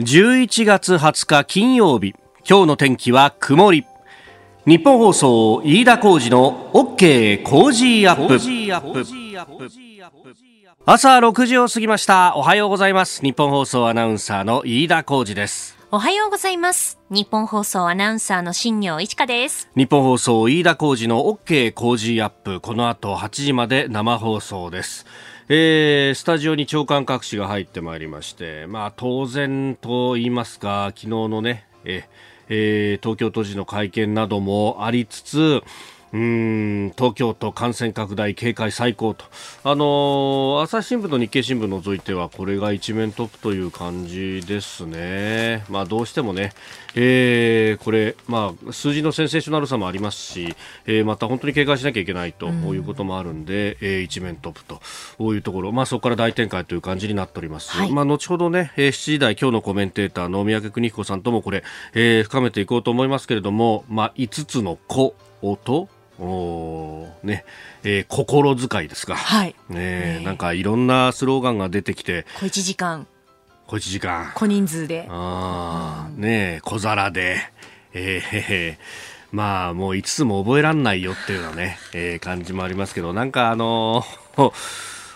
11月20日金曜日。今日の天気は曇り。日本放送飯田浩二の OK 工事アップ。朝6時を過ぎました。おはようございます。日本放送アナウンサーの飯田浩二です。おはようございます。日本放送アナウンサーの新業一華です。日本放送飯田浩二の OK 工事アップ。この後8時まで生放送ですえー、スタジオに長官各紙が入ってまいりまして、まあ、当然と言いますか、昨日のね、えー、東京都知事の会見などもありつつ、うん東京都感染拡大警戒最高と、あのー、朝日新聞と日経新聞除いてはこれが一面トップという感じですね、まあ、どうしてもね、えー、これ、まあ、数字のセンセーショナルさもありますし、えー、また本当に警戒しなきゃいけないということもあるんで、うん、えー、一面トップというところ、まあ、そこから大展開という感じになっております、はい、まあ、後ほどね、えー、7時台今日のコメンテーターの三宅邦彦さんともこれ、えー、深めていこうと思いますけれども、まあ、5つの子音おね。えー、心遣いですか、はい。ね、ねなんかいろんなスローガンが出てきて。小一時間。小一時間。小人数で。あ、うん、ね小皿で、えー、まあもう5つも覚えらんないよっていうようなね、えー、感じもありますけどなんかあのー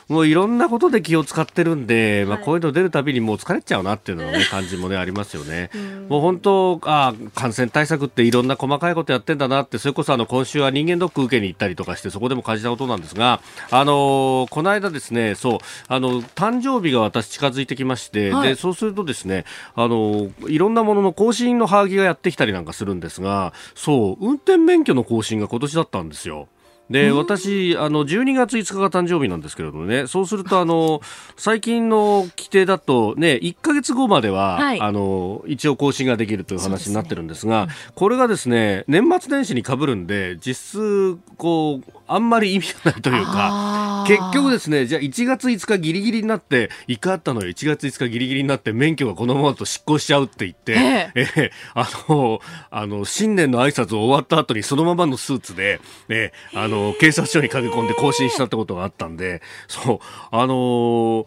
もういろんなことで気を使ってるんで、まあ、こういうの出るたびにもう疲れちゃうなっていうのね、感じもねありますよね。もう本当あ感染対策っていろんな細かいことやってんだなってそれこそあの今週は人間ドック受けに行ったりとかしてそこでも感じたことなんですが、あのー、この間ですねそうあの誕生日が私近づいてきまして、はい、でそうするとですねあのいろんなものの更新のハガキがやってきたりなんかするんですがそう運転免許の更新が今年だったんですよ。で、私、あの、12月5日が誕生日なんですけれどもね、そうすると、あの、最近の規定だと、ね、1か月後までは、はい、あの、一応更新ができるという話になってるんですが、すね。うん、これがですね、年末年始に被るんで、実質、こう、あんまり意味がないというか、結局ですね、じゃあ1月5日ギリギリになって、一回あったのよ、1月5日ギリギリになって、免許がこのままだと執行しちゃうって言って、ええ。えあの、あの、新年の挨拶終わった後にそのままのスーツで、えあの、警察署に駆け込んで更新したってことがあったんで、そう、あの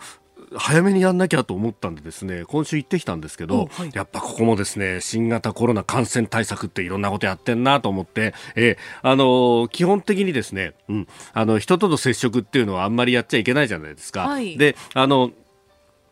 早めにやんなきゃと思ったんでですね今週行ってきたんですけど、はい、やっぱここもですね新型コロナ感染対策っていろんなことやってんなと思って、えー、あのー、基本的にですね、うん、あの人との接触っていうのはあんまりやっちゃいけないじゃないですか。はい、であの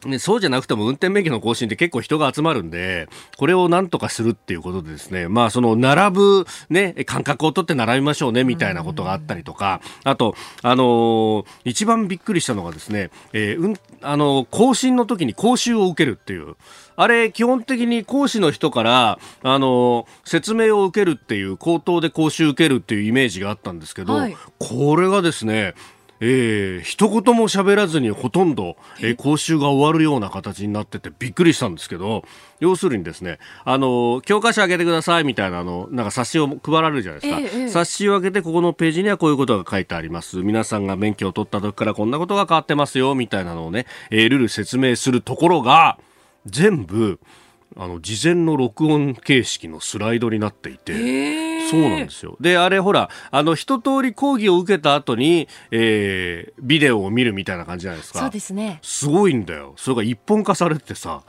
ね、そうじゃなくても運転免許の更新って結構人が集まるんで、これをなんとかするっていうことでですね、まあその並ぶね、間隔を取って並びましょうねみたいなことがあったりとか、あと、あのー、一番びっくりしたのがですね、えー、うん、あのー、更新の時に講習を受けるっていう、あれ、基本的に講師の人から、あの、説明を受けるっていう、口頭で講習受けるっていうイメージがあったんですけど、はい、これがですね、えー、一言も喋らずにほとんど、えー、講習が終わるような形になっててびっくりしたんですけど要するにですねあの教科書開けてくださいみたいなあのなんか冊子を配られるじゃないですか、えー、冊子を開けてここのページにはこういうことが書いてあります。皆さんが免許を取った時からこんなことが変わってますよみたいなのをね、えー、ルール説明するところが全部あの事前の録音形式のスライドになっていて、そうなんですよ。で、あれほら、あの一通り講義を受けた後に、えー、ビデオを見るみたいな感じじゃないですか。そうですね。すごいんだよ。それが一本化されてさ。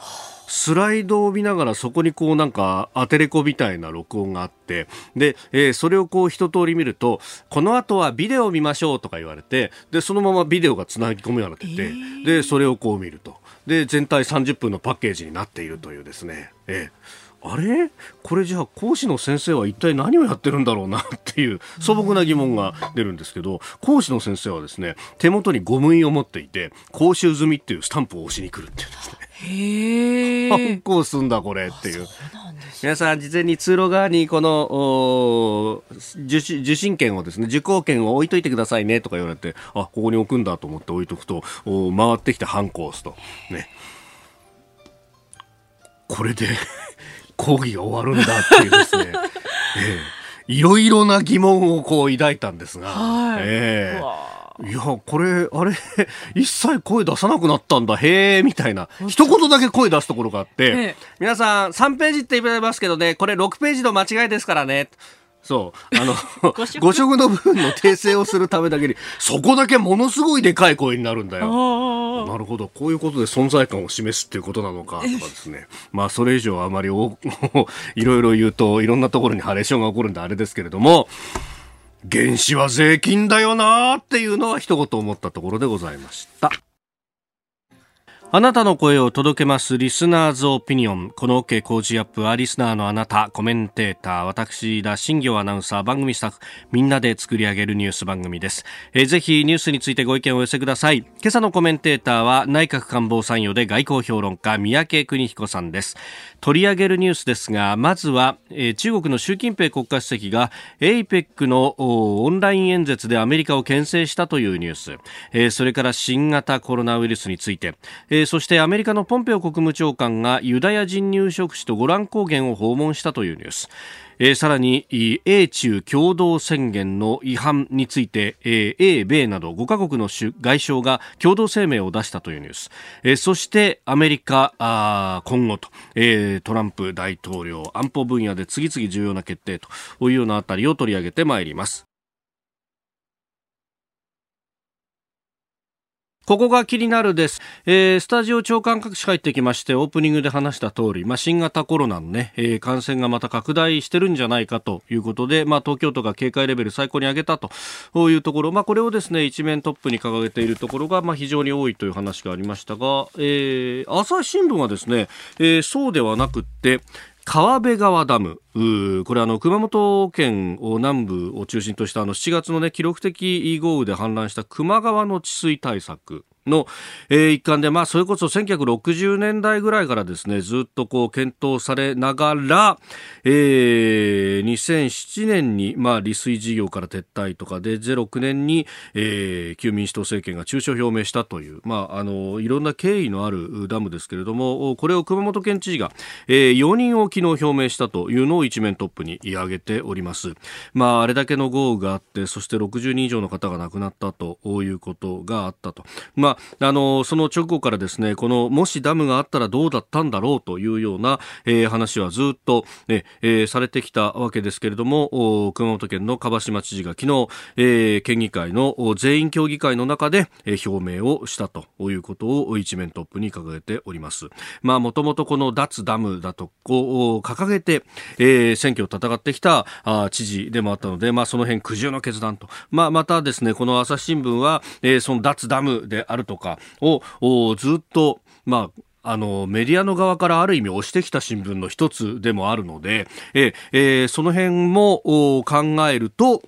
スライドを見ながらそこにこうなんかアテレコみたいな録音があってで、えー、それをこう一通り見るとこの後はビデオを見ましょうとか言われてでそのままビデオがつなぎ込むようになってて、えー、でそれをこう見ると。で全体30分のパッケージになっているというですね、えーあれ？これじゃあ講師の先生は一体何をやってるんだろうなっていう素朴な疑問が出るんですけど講師の先生はですね手元にゴム印を持っていて講習済みっていうスタンプを押しに来るっていうですね。へ反抗すんだこれっていう。皆さん事前に通路側にこの受受信券をですね受講券を置いといてくださいねとか言われてあここに置くんだと思って置いとくと回ってきて反抗すと。ね。これで講義が終わるんだっていうですね、ええ、いろいろな疑問をこう抱いたんですが、はい、ええ。いや、これ、あれ、一切声出さなくなったんだ、へえ、みたいな。一言だけ声出すところがあって、皆さん、3ページって言われますけどね、これ6ページの間違いですからね。そう。あの、5色の部分の訂正をするためだけに、そこだけものすごいでかい声になるんだよ。なるほど。こういうことで存在感を示すっていうことなのか、とかですね。まあ、それ以上あまりお、いろいろ言うと、いろんなところにハレーションが起こるんであれですけれども、原子は税金だよなーっていうのは一言思ったところでございました。あなたの声を届けますリスナーズオピニオン。この OK 工事アップはリスナーのあなた、コメンテーター、私田新業アナウンサー、番組スタッフ、みんなで作り上げるニュース番組です。えー、ぜひニュースについてご意見をお寄せください。今朝のコメンテーターは内閣官房参与で外交評論家、三宅邦彦さんです。取り上げるニュースですが、まずは、えー、中国の習近平国家主席が APEC のオンライン演説でアメリカを牽制したというニュース、えー、それから新型コロナウイルスについて、そしてアメリカのポンペオ国務長官がユダヤ人入植地とゴラン高原を訪問したというニュース。えー、さらに英中共同宣言の違反について、えー、英米など5カ国の外相が共同声明を出したというニュース、えー、そしてアメリカあ今後と、えー、トランプ大統領安保分野で次々重要な決定というようなあたりを取り上げてまいります。ここが気になるです。えー、スタジオ長官各紙入ってきまして、オープニングで話した通り、まあ、新型コロナのね、えー、感染がまた拡大してるんじゃないかということで、まあ、東京都が警戒レベル最高に上げたというところ、まあ、これをですね、一面トップに掲げているところが、まあ、非常に多いという話がありましたが、えー、朝日新聞はですね、えー、そうではなくって、川辺川ダム、これあの熊本県を南部を中心としたあの7月のね記録的豪雨で氾濫した球磨川の治水対策。の、えー、一環で、まあ、それこそ1960年代ぐらいからですね、ずっとこう検討されながら、えー、2007年に、まあ、利水事業から撤退とかで、06年に、えー、旧民主党政権が中止を表明したという、まあ、あの、いろんな経緯のあるダムですけれども、これを熊本県知事が、えー、4人を昨日表明したというのを一面トップに上げております。まあ、あれだけの豪雨があって、そして60人以上の方が亡くなったということがあったと。まああのその直後からですねこのもしダムがあったらどうだったんだろうというような、えー、話はずっと、ねえー、されてきたわけですけれども熊本県の蒲島知事が昨日、えー、県議会の全員協議会の中で、えー、表明をしたということを一面トップに掲げております。まあもともとこの脱ダムだとこう掲げて、えー、選挙を戦ってきたあ知事でもあったので、まあその辺苦渋の決断と、まあまたですねこの朝日新聞は、えー、その脱ダムであるとかをずっと、まあ、あのメディアの側からある意味押してきた新聞の一つでもあるので、ええその辺も考えると、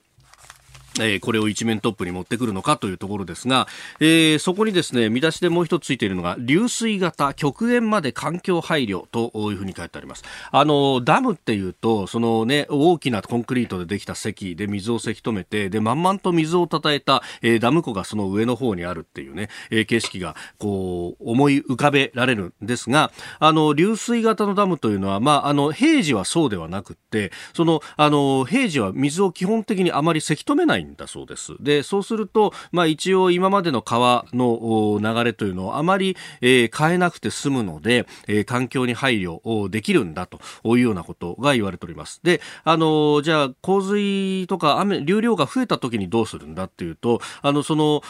えー、これを一面トップに持ってくるのかというところですが、えー、そこにですね見出しでもう一つついているのが流水型極限まで環境配慮というふうに書いてあります。あのダムっていうとそのね大きなコンクリートでできた堰で水をせき止めてで満々と水をたたえた、えー、ダム湖がその上の方にあるっていうね、えー、景色がこう思い浮かべられるんですがあの流水型のダムというのはまああの平時はそうではなくってそのあの平時は水を基本的にあまりせき止めないんだそうです。で、そうすると、まあ一応今までの川の流れというのをあまり、えー、変えなくて済むので、えー、環境に配慮をできるんだというようなことが言われております。で、あの、じゃあ洪水とか雨、流量が増えた時にどうするんだっていうと、あの、その、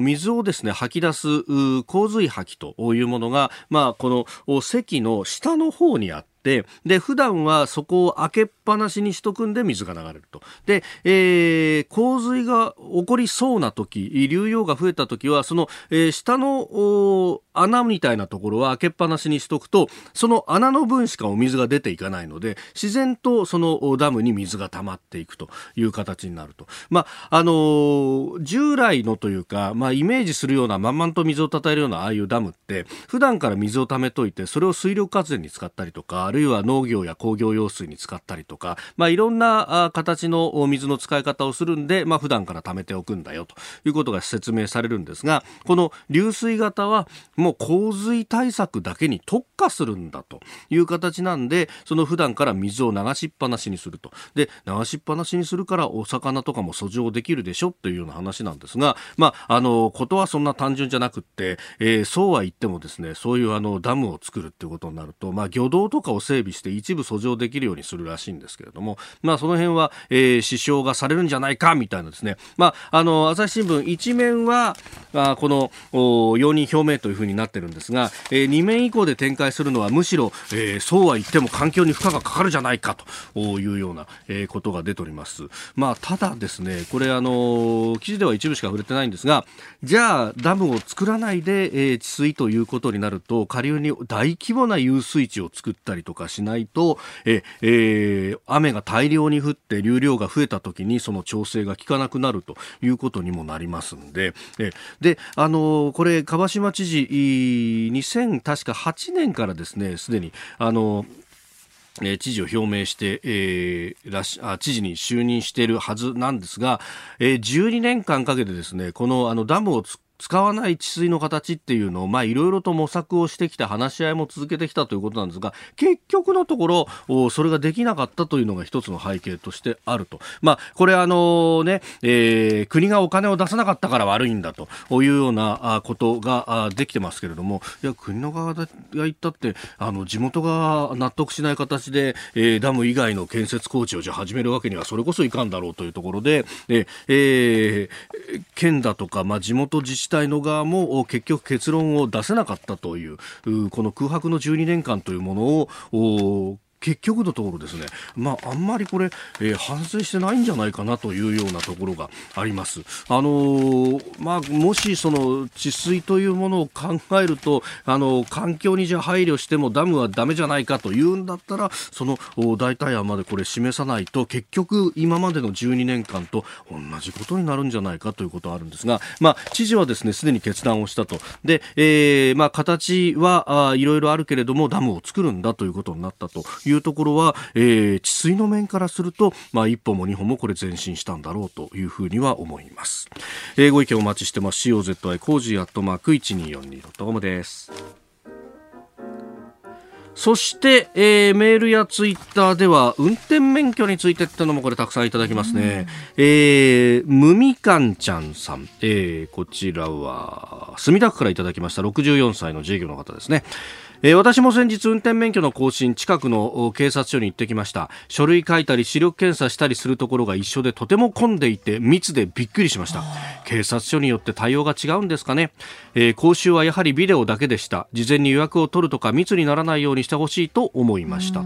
水をですね、吐き出す洪水吐きというものが、まあ、この堰の下の方にあって、で、普段はそこを開けっぱなしにしとくんで水が流れると。で、えー、洪水が起こりそうな時、流量が増えた時は、その、えー、下の穴みたいなところは開けっぱなしにしとくと、その穴の分しかお水が出ていかないので、自然とそのダムに水が溜まっていくという形になると。まあ、あのー、従来のというか、まあ、イメージするような、満々と水をたたえるようなああいうダムって、普段から水を溜めといて、それを水力発電に使ったりとか、あるいは農業や工業用水に使ったりとか、まあ、いろんな形の水の使い方をするんで、まあ、普段から貯めておくんだよということが説明されるんですが、この流水型はもう洪水対策だけに特化するんだという形なんで、その普段から水を流しっぱなしにすると。で、流しっぱなしにするからお魚とかも遡上できるでしょというような話なんですが、まあ、あの、ことはそんな単純じゃなくって、えー、そうは言ってもですね、そういうあのダムを作るっていうことになると、まあ、漁道とかを整備して一部訴状できるようにするらしいんですけれども、まあ、その辺は、えー、支障がされるんじゃないかみたいなですね、まあ、あの朝日新聞一面はあこの容認表明というふうになってるんですが、えー、2面以降で展開するのはむしろ、えー、そうは言っても環境に負荷がかかるじゃないかというような、えー、ことが出ております。まあ、ただですね、これあの記事では一部しか触れてないんですが、じゃあダムを作らないで、えー、治水ということになると下流に大規模な遊水地を作ったりととかしないと、ええー、雨が大量に降って流量が増えた時にその調整が効かなくなるということにもなりますんで、えで、あのこれ川島知事2000確か8年からですねすでにあのえ知事を表明して、えー、らしあ知事に就任しているはずなんですが、えー、12年間かけてですねこのあのダムを使わない治水の形っていうのを、まあ、いろいろと模索をしてきた、話し合いも続けてきたということなんですが、結局のところ、それができなかったというのが一つの背景としてあると。まあ、これあのね、えー、国がお金を出さなかったから悪いんだというようなことができてますけれども、いや、国の側が言ったって、あの、地元が納得しない形で、えー、ダム以外の建設工事をじゃ始めるわけにはそれこそいかんだろうというところで、えー、県だとか、まあ、地元自治体の側も結局結論を出せなかったというこの空白の12年間というものを結局のところですね、まあ、あんまりこれ、えー、反省してないんじゃないかなというようなところがあります。あのー、まあ、もしその治水というものを考えると、あの環境にじゃ配慮してもダムはダメじゃないかというんだったら、その代替案までこれ示さないと、結局今までの12年間と同じことになるんじゃないかということはあるんですが、まあ、知事はですね、すでに決断をしたと。で、えー、まあ、形はいろいろあるけれども、ダムを作るんだということになったとところは、えー、治水の面からすると、まあ、一歩も二歩もこれ前進したんだろうというふうには思います。えー、ご意見お待ちしてます。COZY コージーアットマーク 1242.com です。そして、えー、メールやツイッターでは運転免許についてってのもこれたくさんいただきますね。うん、えー、むみかんちゃんさん、えー、こちらは墨田区からいただきました64歳の自営業の方ですね。えー、私も先日運転免許の更新近くの警察署に行ってきました。書類書いたり視力検査したりするところが一緒でとても混んでいて密でびっくりしました。警察署によって対応が違うんですかね、えー、講習はやはりビデオだけでした。事前に予約を取るとか密にならないようにしてほしいと思いました。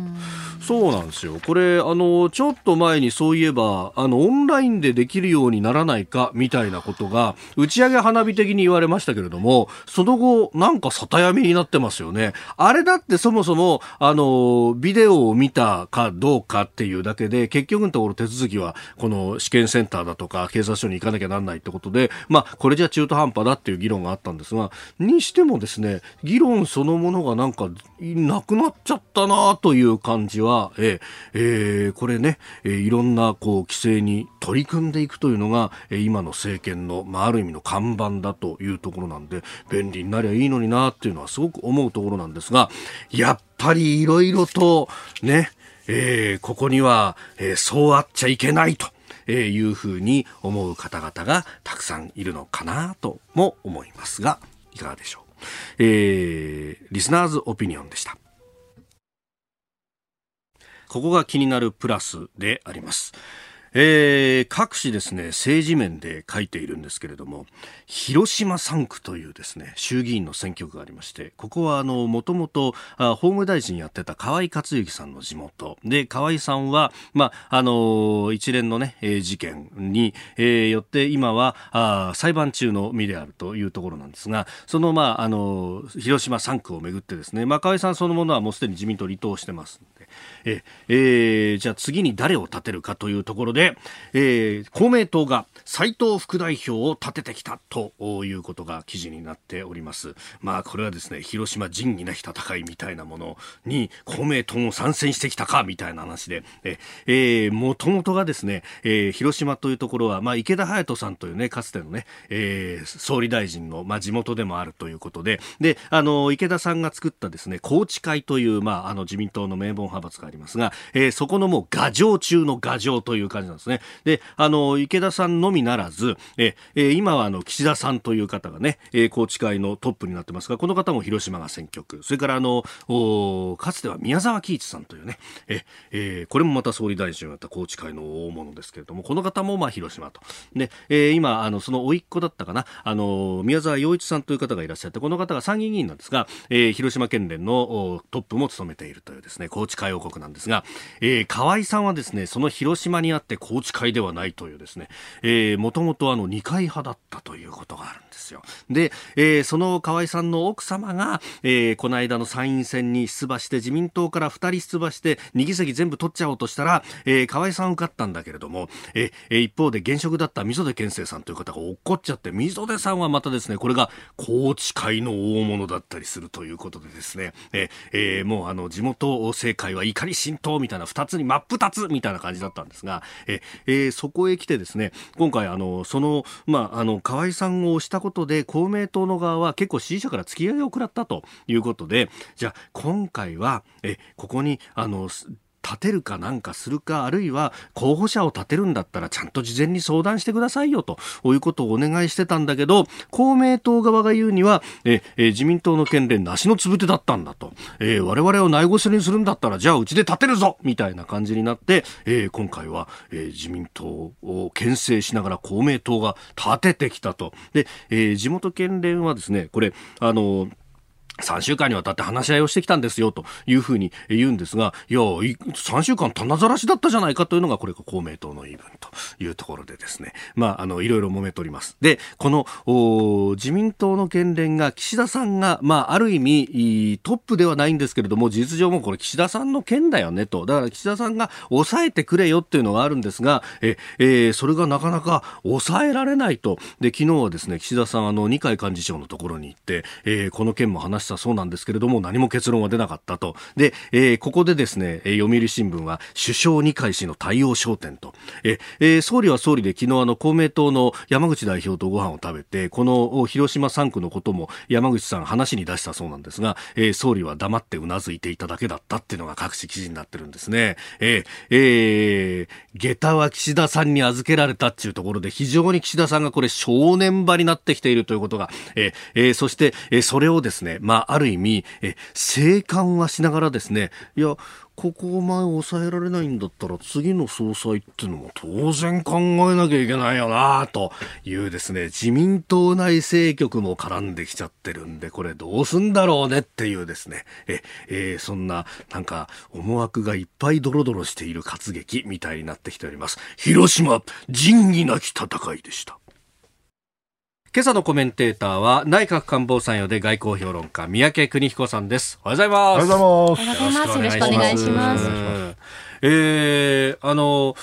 そうなんですよ。これあのちょっと前にそういえばあのオンラインでできるようにならないかみたいなことが打ち上げ花火的に言われましたけれどもその後なんか里闇になってますよね。あれだってそもそも、あの、ビデオを見たかどうかっていうだけで、結局のところ手続きは、この試験センターだとか、警察署に行かなきゃなんないってことで、まあ、これじゃ中途半端だっていう議論があったんですが、にしてもですね、議論そのものがなんか、なくなっちゃったなという感じは、え、えー、これね、えー、いろんな、こう、規制に取り組んでいくというのが、えー、今の政権の、まあ、ある意味の看板だというところなんで、便利になりゃいいのになっていうのはすごく思うところなんです。ですが、やっぱりいろいろとね、えー、ここには、えー、そうあっちゃいけないと。えいうふうに思う方々がたくさんいるのかなとも思いますが、いかがでしょう。えー、リスナーズオピニオンでした。ここが気になるプラスであります。えー、各紙ですね、政治面で書いているんですけれども、広島3区というですね、衆議院の選挙区がありまして、ここはあの、もともと、法務大臣やってた河井克行さんの地元。で、河井さんは、まあ、あの、一連のね、えー、事件に、えー、よって今は、あ裁判中の身であるというところなんですが、その、まあ、あの、広島3区をめぐってですね、まあ、河井さんそのものはもうすでに自民党離党してますので、ええー、じゃあ次に誰を立てるかというところで、で、えー、公明党が斉藤副代表を立ててきたということが記事になっております。まあこれはですね、広島仁義なき戦いみたいなものに公明党も参戦してきたかみたいな話で、えー、もともとがですね、えー、広島というところは、まあ池田隼人さんというね、かつてのね、えー、総理大臣の、まあ、地元でもあるということで、で、あの、池田さんが作ったですね、高知会という、まあ、あの自民党の名門派閥がありますが、えー、そこのもう牙城中の牙城という感じなんですね。で、あの、池田さんのみならず、え、え今はあの、岸田さんという方がね、え高知会のトップになってますが、この方も広島が選挙区。それからあの、かつては宮沢喜一さんというね、え、えこれもまた総理大臣をやった高知会の大物ですけれども、この方もまあ広島と。で、え今、あの、その甥っ子だったかな、あの、宮沢洋一さんという方がいらっしゃって、この方が参議院議員なんですが、え広島県連のトップも務めているというですね、高知海王国なんですが、えー、河合さんはですね、その広島にあって高知会ではないというですね、えー、もともとあの二階派だったということがあるんですよ。で、えー、その河合さんの奥様が、えー、この間の参院選に出馬して自民党から2人出馬して2議席全部取っちゃおうとしたら、えー、河合さん受かったんだけれども、えー、一方で現職だった溝出健生さんという方が落っちゃって溝出さんはまたですねこれが高知会の大物だったりするということでですね、ええー、もうあの地元政界は怒り浸透みたいな2つに真っ二つみたいな感じだったんですが、えー、そこへ来てですね今回あのそのまああの河合さんをしたことで公明党の側は結構支持者から突き上げを食らったということでじゃあ今回はえここにあの立てるかなんかするか、あるいは候補者を立てるんだったらちゃんと事前に相談してくださいよということをお願いしてたんだけど、公明党側が言うには、ええ自民党の県連なしのつぶてだったんだと、え、我々を内護するにするんだったらじゃあうちで立てるぞみたいな感じになって、え、今回は、え、自民党を牽制しながら公明党が立ててきたと。で、え、地元県連はですね、これ、あの、3週間にわたって話し合いをしてきたんですよというふうに言うんですが、いや、3週間棚ざらしだったじゃないかというのが、これが公明党の言い分というところでですね、まあ、あの、いろいろ揉めております。で、この、自民党の県連が、岸田さんが、まあ、ある意味、トップではないんですけれども、事実上もこれ岸田さんの県だよねと。だから岸田さんが抑えてくれよっていうのがあるんですが、え、えー、それがなかなか抑えられないと。で、昨日はですね、岸田さん、あの、二階幹事長のところに行って、えー、この件も話したそうなんですけれども、何も結論は出なかったと。で、えー、ここでですね、読売新聞は、首相二階氏の対応焦点と。えー、総理は総理で昨日あの、公明党の山口代表とご飯を食べて、この広島3区のことも山口さん話に出したそうなんですが、えー、総理は黙ってうなずいていただけだったっていうのが各紙記事になってるんですね。えー、えー、下駄は岸田さんに預けられたっていうところで、非常に岸田さんがこれ正念場になってきているということが、えー、えー、そして、えー、それをですね、まあ、まある意味、え、静観はしながらですね、いや、ここを前抑えられないんだったら次の総裁っていうのも当然考えなきゃいけないよなというですね、自民党内政局も絡んできちゃってるんで、これどうすんだろうねっていうですね、え、えー、そんななんか思惑がいっぱいドロドロしている活劇みたいになってきております。広島、仁義なき戦いでした。今朝のコメンテーターは内閣官房参与で外交評論家三宅邦彦さんです。おはようございます。おはようございます。よろしくお願いします。えー、あの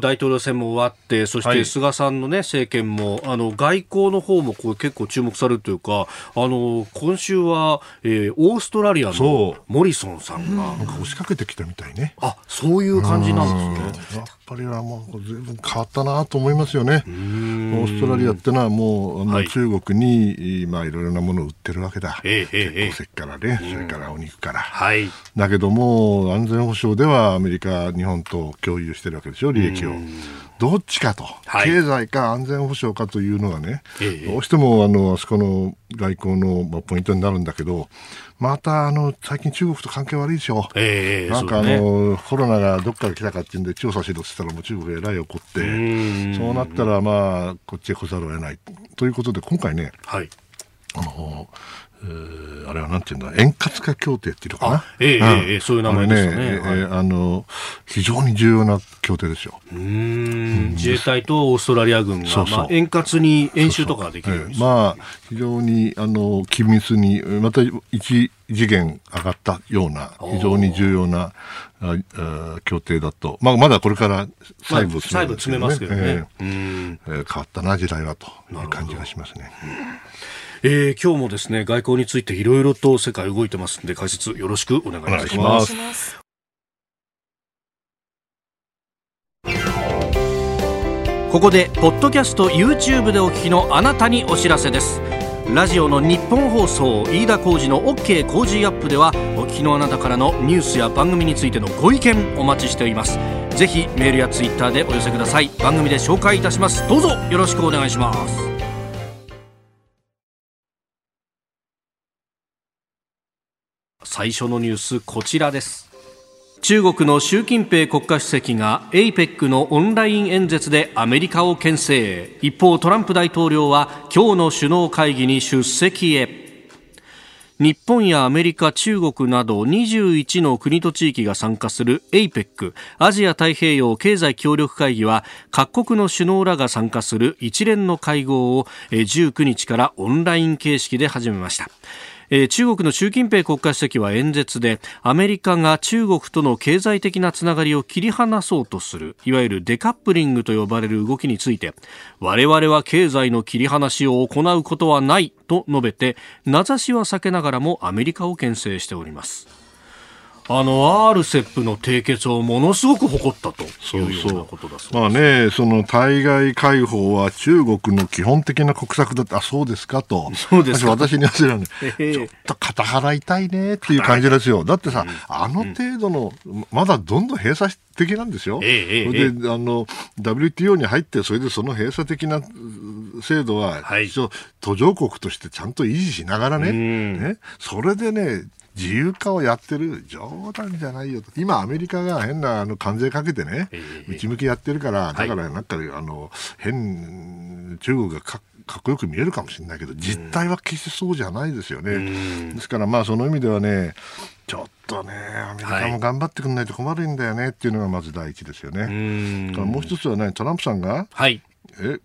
大統領選も終わってそして菅さんの、ね、政権もあの外交の方もこう結構注目されるというかあの今週は、えー、オーストラリアのモリソンさんが。なんか押しかけてきたみたいね。あそういう感じなんですね。やっぱりはもう随分変わったなと思いますよね。オーストラリアってのはもう、はい、中国に、まあ、いろいろなものを売ってるわけだ、えー、えー、石からね、それからお肉から、はい、だけども安全保障ではアメリカカ、日本と共有してるわけでしょ、利益を。どっちかと、はい、経済か安全保障かというのがね、えどうしてもあのあそこの外交の、まあ、ポイントになるんだけど、またあの最近、中国と関係悪いでしょ、えー、なんかあの、ね、コロナがどっから来たかっていうんで、調査しろって言ったら、もう中国がえらい怒って、そうなったら、まあ、こっちへ来ざるを得ない。ということで、今回ね、はい、あのあれはなんていうんだ、円滑化協定っていうのかな？ええうん、ええ、そういう名前ですね。ねはい、あの、非常に重要な協定ですよ。うん自衛隊とオーストラリア軍が、そうそう。まあ、円滑に演習とかができるそうそう、ええ、まあ、非常に、あの、緊密に、また一次元上がったような、非常に重要なああ協定だと、まあ、まだこれから細部詰め,、まあ、詰めますけどね、ええ。えー、変わったな、時代はという感じがしますね。えー、今日もですね外交についていろいろと世界動いてますんで解説よろしくお願いします。ここでポッドキャスト YouTube でお聞きのあなたにお知らせです。ラジオの日本放送飯田浩司の OK 工事アップではお聞きのあなたからのニュースや番組についてのご意見お待ちしております。ぜひメールやツイッターでお寄せください。番組で紹介いたします。どうぞよろしくお願いします最初のニュースこちらです。中国の習近平国家主席が APEC のオンライン演説でアメリカを牽制。一方トランプ大統領は今日の首脳会議に出席へ。日本やアメリカ、中国など21の国と地域が参加する APEC アジア太平洋経済協力会議は各国の首脳らが参加する一連の会合を19日からオンライン形式で始めました。えー、中国の習近平国家主席は演説でアメリカが中国との経済的なつながりを切り離そうとするいわゆるデカップリングと呼ばれる動きについて我々は経済の切り離しを行うことはないと述べて名指しは避けながらもアメリカを牽制しております。あの RCEP の締結をものすごく誇ったというようなことだそうまあね、その対外開放は中国の基本的な国策だって、あ、そうですかと。そうです私に言わせるに、ちょっと肩払いたいねっていう感じですよ。だってさ、うん、あの程度の、まだどんどん閉鎖的なんですよ。ええ、で、あの、WTO に入って、それでその閉鎖的な制度は、一応、途上国としてちゃんと維持しながらね、ね。それでね、自由化をやってる冗談じゃないよと。今、アメリカが変なあの関税かけてね、内向きやってるから、だからなんか、あの変中国がかかっこよく見えるかもしれないけど、実態は決してそうじゃないですよね。ですから、まあ、その意味ではね、ちょっとね、アメリカも頑張ってくれないと困るんだよねっていうのがまず第一ですよね。からもう一つはね、トランプさんが、はい、え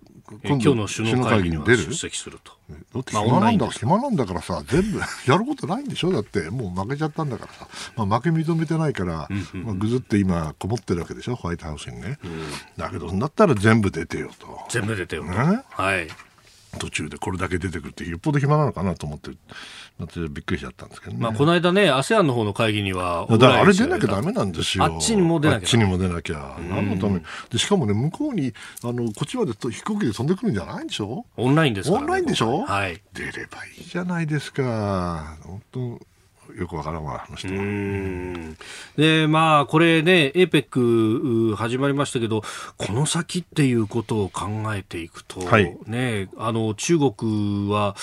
今日の首脳会議には出席すると。だって暇なんだ、暇なんだからさ、全部 やることないんでしょ？だって、もう負けちゃったんだからさ、まあ、負け認めてないから、まあ、ぐずって今、こもってるわけでしょ、ホワイトハウスにね。だけど、だったら全部出てよと。全部出てよと。ね、はい。途中でこれだけ出てくるってよっぽど暇なのかなと思ってびっくりしちゃったんですけどね、まあ、この間ね ASEAN の方の会議にはだからあれ出なきゃだめなんですよ。あっちにも出なきゃ。あっちにも出なきゃ。何のためでしかもね向こうにあのこっちまで飛行機で飛んでくるんじゃないんでしょ？オンラインですから、ね、オンラインでしょ、はい、出ればいいじゃないですか本当よくわからんわ、あの人は。で、まあ、これね、APEC 始まりましたけど、この先っていうことを考えていくと、はい、ね、あの、中国は、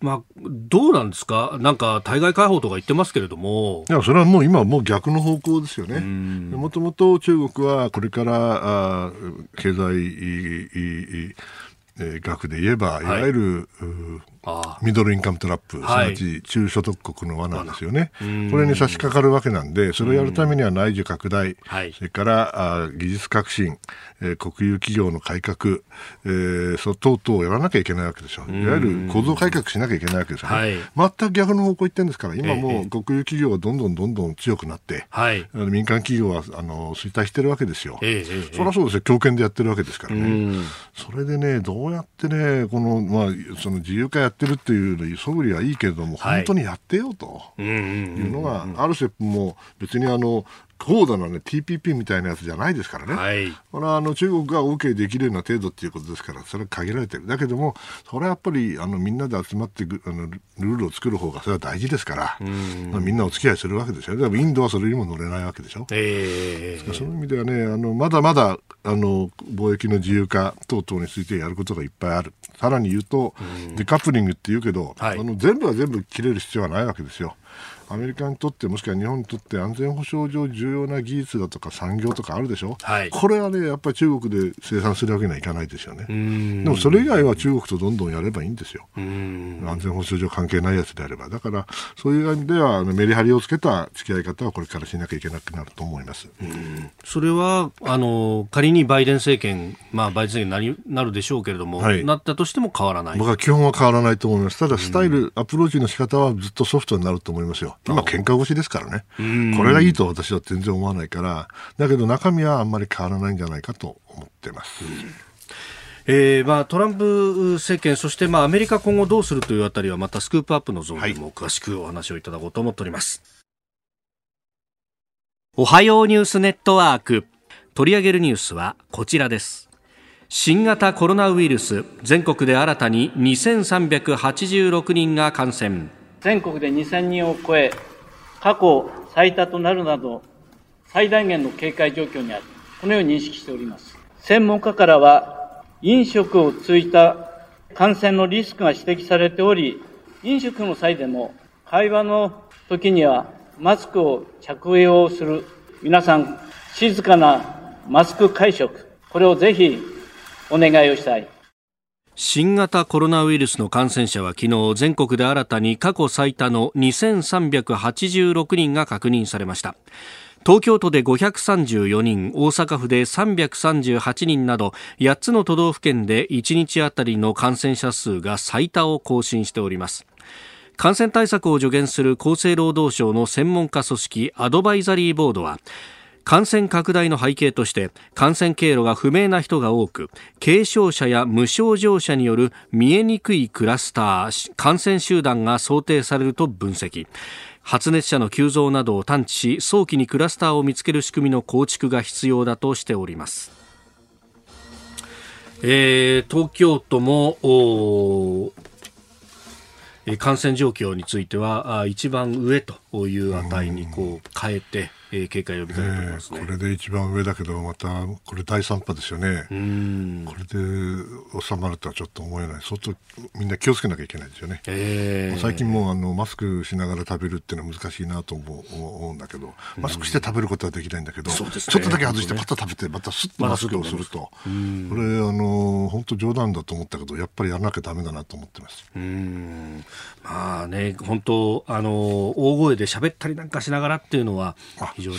まあ、どうなんですか？なんか、対外開放とか言ってますけれども。いや、それはもう今もう逆の方向ですよね。もともと中国はこれから、あ経済、えー、額で言えば、いわゆる、ミドルインカムトラップ、すなわち中所得国の罠ですよね、これに差し掛かるわけなんで、それをやるためには内需拡大、それからあ技術革新、えー、国有企業の改革、えー、そ等々をやらなきゃいけないわけでしょ、いわゆる構造改革しなきゃいけないわけですよね、はい、全く逆の方向行ってるんですから、今もう国有企業はどんどんどんどん強くなって、はい、民間企業はあの衰退してるわけですよ、えー、そりゃそうですよ、強権でやってるわけですからね、それでね、どうやってね、この、まあ、その自由化やってるっていう素振りはいいけれども、はい、本当にやってよと。いうのが、あるセップも別にあの高度な、ね、TPP みたいなやつじゃないですからね、はい、これはあの中国が OK できるような程度ということですから、それは限られてる、だけども、それはやっぱりあのみんなで集まってあのルールを作る方がそれは大事ですから、まあ、みんなお付き合いするわけですよ、でもインドはそれにも乗れないわけでしょ。えー、その意味ではね、あのまだまだあの貿易の自由化等々についてやることがいっぱいある、さらに言うと、デカップリングって言うけど、はい、あの全部は全部切れる必要はないわけですよ。アメリカにとってもしくは日本にとって安全保障上重要な技術だとか産業とかあるでしょ、はい、これはねやっぱり中国で生産するわけにはいかないですよね。でもそれ以外は中国とどんどんやればいいんですよ。安全保障上関係ないやつであれば。だからそういう意味ではメリハリをつけた付き合い方はこれからしなきゃいけなくなると思います。それはあの仮にバイデン政権、まあ、バイデン政権になるでしょうけれども、はい、なったとしても変わらない。僕は基本は変わらないと思います。ただスタイル、アプローチの仕方はずっとソフトになると思いますよ今喧嘩腰ですからね。これがいいと私は全然思わないからだけど中身はあんまり変わらないんじゃないかと思ってます。えーまあ、トランプ政権、そしてまあアメリカ今後どうするというあたりはまたスクープアップのゾーンでも詳しくお話をいただこうと思っております。はい、おはようニュースネットワーク。取り上げるニュースはこちらです。新型コロナウイルス全国で新たに2386人が感染全国で2000人を超え過去最多となるなど最大限の警戒状況にありこのように認識しております。専門家からは、飲食を通じた感染のリスクが指摘されており、飲食の際でも会話の時にはマスクを着用する皆さん静かなマスク会食これをぜひお願いをしたい新型コロナウイルスの感染者は昨日全国で新たに過去最多の2386人が確認されました。東京都で534人大阪府で338人など8つの都道府県で1日あたりの感染者数が最多を更新しております。感染対策を助言する厚生労働省の専門家組織アドバイザリーボードは感染拡大の背景として感染経路が不明な人が多く軽症者や無症状者による見えにくいクラスター感染集団が想定されると分析。発熱者の急増などを探知し早期にクラスターを見つける仕組みの構築が必要だとしております、えー、東京都も感染状況については一番上という値にこう変えて、えー、警戒を呼びかけております、ね、これで一番上だけど、またこれ第3波ですよね。これで収まるとはちょっと思えない。相当みんな気をつけなきゃいけないですよね。えー、最近もあのマスクしながら食べるっていうのは難しいなと思う思うんだけど、マスクして食べることはできないんだけど、ね、ちょっとだけ外してまた食べて、またスッとマスクをすると、これあの本当冗談だと思ったけど、やっぱりやらなきゃだめだなと思ってます。うん。まあね、本当あの大声で喋ったりなんかしながらっていうのは非常に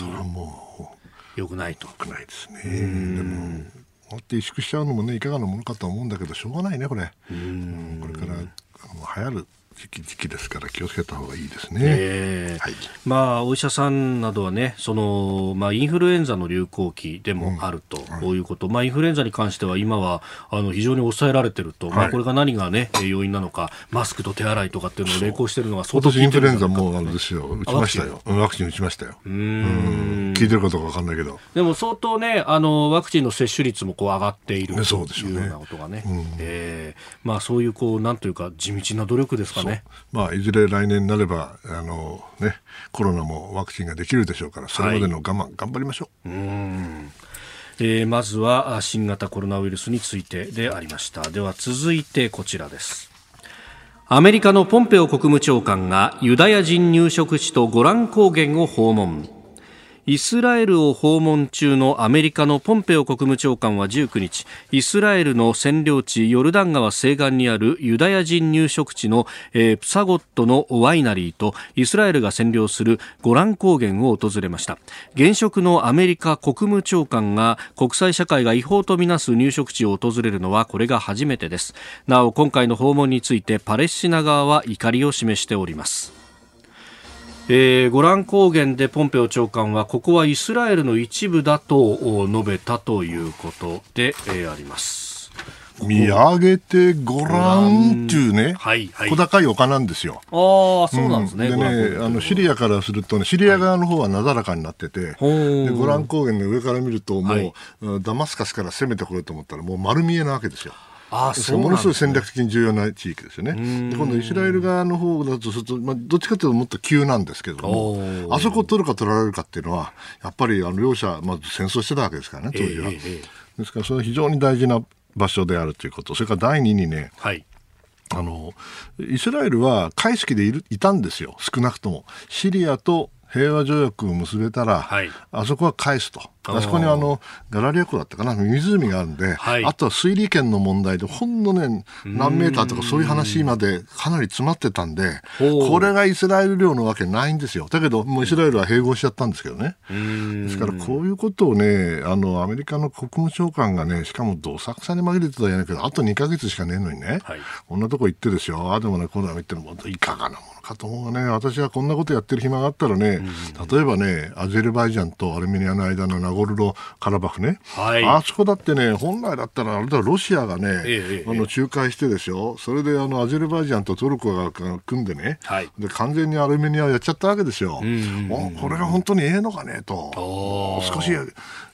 よくないと。よくないですね。でもこうやって萎縮しちゃうのもねいかがなものかと思うんだけどしょうがないねこれ。うんこれから流行る時期時期ですから気をつけた方がいいですね、え。ーはい、まあ、お医者さんなどはねその、まあ、インフルエンザの流行期でもあるとい。うこと、まあ、インフルエンザに関しては今はあの非常に抑えられていると、はい、まあ、これが何が、ね、要因なのかマスクと手洗いとかっていうのを励行しているのが相当インフルエンザもあれですよ。打ちましたよ。ワクチン打ちましたよ。うん。聞いてるかどうか分かんないけど。でも相当ねあのワクチンの接種率もこう上がっている、ね、そうですよね、ようなことがね、うん、えー、まあ、そういうこうなんというか地道な努力ですかね。まあずれ来年になればあの、ね、コロナもワクチンができるでしょうからそれまでの我慢、はい、頑張りましょう。うん。えー、まずは新型コロナウイルスについてでありました。では続いてこちらです。アメリカのポンペオ国務長官がユダヤ人入植地とゴラン高原を訪問イスラエルを訪問中のアメリカのポンペオ国務長官は19日イスラエルの占領地ヨルダン川西岸にあるユダヤ人入植地の、えー、プサゴットのワイナリーとイスラエルが占領するゴラン高原を訪れました。現職のアメリカ国務長官が国際社会が違法とみなす入植地を訪れるのはこれが初めてです。なお今回の訪問についてパレスチナ側は怒りを示しております。えー、ゴラン高原でポンペオ長官はここはイスラエルの一部だと述べたということで、えー、あります。見上げてごらんっていうね、はいはい、小高い丘なんですよ。ああ、そうなんですね。うん、でね、あのシリアからするとね、シリア側の方はなだらかになってて、はい、でゴラン高原の上から見ると、もう、はい、ダマスカスから攻めてこようと思ったら、もう丸見えなわけですよ。あそう、ね、ものすごい戦略的に重要な地域ですよね。で今度イスラエル側の方だとすると、まあ、どっちかというともっと急なんですけども、あそこを取るか取られるかっていうのは、やっぱりあの両者、まず戦争してたわけですからね、当時は。えーえー、ですから、それは非常に大事な場所であるということ、それから第二にね、はい。あのイスラエルは開式でいるいたんですよ、少なくとも。シリアと平和条約を結べたら、はい、あそこは返すと。あそこにあのガラリア湖だったかな？湖があるんで、はい、あとは水利権の問題でほんのね何メーターとかそういう話までかなり詰まってたんでこれがイスラエル領のわけないんですよ。だけどもうイスラエルは併合しちゃったんですけどね。ですからこういうことをねあのアメリカの国務長官がねしかもどさくさに紛れてたじゃないけどあと2か月しかねえのにね、はい、こんなとこ行ってですよ。あでもねこんなの言ってもいかがなものかと思うね私はこんなことやってる暇があったらね例えばねアゼルバイジャンとアルメニアの間のナゴルロカラバフね、はい、あそこだってね、本来だったら、あれだロシアがね、ええ、あの仲介してですよ、それであのアゼルバイジャンとトルコが組んでね、はい、で完全にアルメニアをやっちゃったわけですよ。これが本当にええのかねと、少し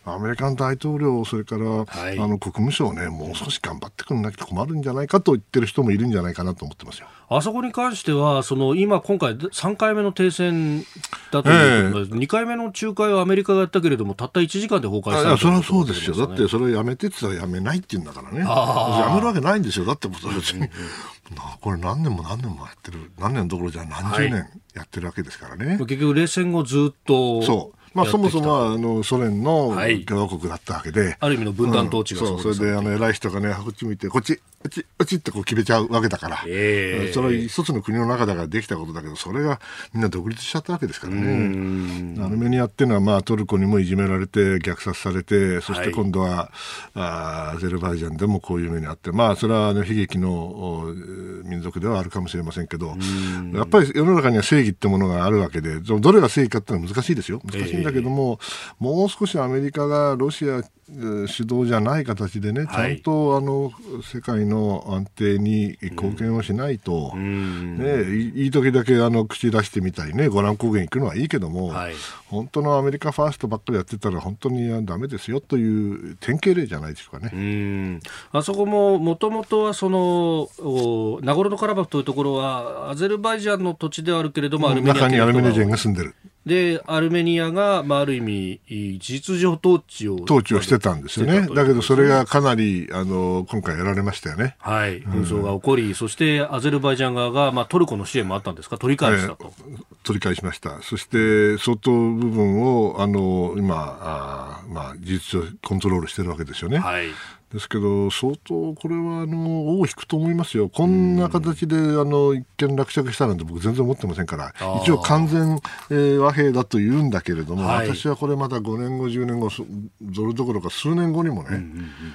アメリカの大統領、それから、はい、あの国務省ね、もう少し頑張ってくれなきゃ困るんじゃないかと言ってる人もいるんじゃないかなと思ってますよ。あそこに関しては、その今、今回、3回目の停戦だということで、えー、2回目の仲介はアメリカがやったけれども、たった1時間で崩壊した、ね、それはそうですよ、だってそれやめてって言ったらやめないって言うんだからね、やめるわけないんですよ、だって別に、これ何年も何年もやってる、何年どころじゃ何十年やってるわけですからね。はい、結局、冷戦後ずっとそうまあ、そもそもはあのソ連の共和国だったわけで、はい、ある意味の分断統治がそう、う。ん、それであの偉い人がね、こっち向いて、こっち、うち、うちってこう決めちゃうわけだから、えー、それは一つの国の中だからできたことだけど、それがみんな独立しちゃったわけですからね。アルメニアっていうのは、まあ、トルコにもいじめられて、虐殺されて、そして今度は、はい、あアゼルバイジャンでもこういう目にあって、まあ、それはあの悲劇の民族ではあるかもしれませんけど、やっぱり世の中には正義ってものがあるわけで、どれが正義かっていうのは難しいですよ。難しいんだけども、えー、もう少しアメリカがロシア主導じゃない形でね、ちゃんと、あの世界の安定に貢献をしないと、うん、ね、いい時だけあの口出してみたりね、ゴラン高原行くのはいいけども、はい、本当のアメリカファーストばっかりやってたら、本当にだめですよという典型例じゃないですかね。うん。あそこももともとはそのナゴルノカラバフというところは、アゼルバイジャンの土地ではあるけれども、アルメニア中にアルメニア人が住んでる。で、アルメニアが、まあ、ある意味、事実上統治を。統治をしてたんですよね。だけど、それがかなり、あの、今回やられましたよね。はい。紛争が起こり、うん、そしてアゼルバイジャン側が、まあ、トルコの支援もあったんですか？取り返したと。えー、取り返しました。そして、相当部分を、あの、今、あまあ、事実上コントロールしてるわけですよね。はい。ですけど、相当これはあの尾を引くと思いますよ、こんな形であの一見落着したなんて僕、全然思ってませんから、一応完全、えー、和平だと言うんだけれども、はい、私はこれまた5年後、10年後、ぞれどころか数年後にもね、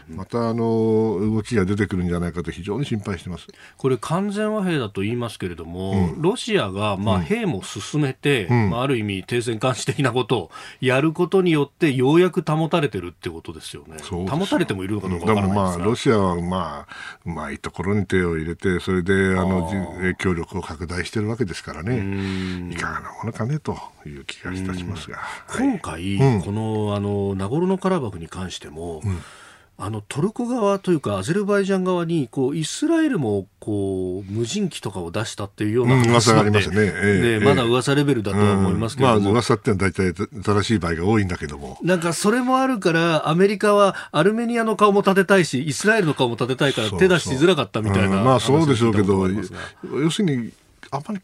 またあの動きが出てくるんじゃないかと非常に心配してます。これ、完全和平だと言いますけれども、うん、ロシアがまあ兵も進めて、うん、まあ、ある意味、停戦監視的なことをやることによって、ようやく保たれてるってことですよね。保たれてもいるのかどうかでもまあ、ロシアはまあ、うまいところに手を入れて、それであの影響力を拡大しているわけですからね、いかがなものかねという気がいたしますが。今回、はい、このあのナゴルノカラバフに関しても、うんあのトルコ側というかアゼルバイジャン側にこうイスラエルもこう無人機とかを出したっていうような話がありますね、えー、まだ噂レベルだとは思いますけども、うん、まあ噂ってのは大体正しい場合が多いんだけども。なんかそれもあるからアメリカはアルメニアの顔も立てたいしイスラエルの顔も立てたいから手出しづらかったみたいな、うん、まあそうでしょうけど要するにあんまり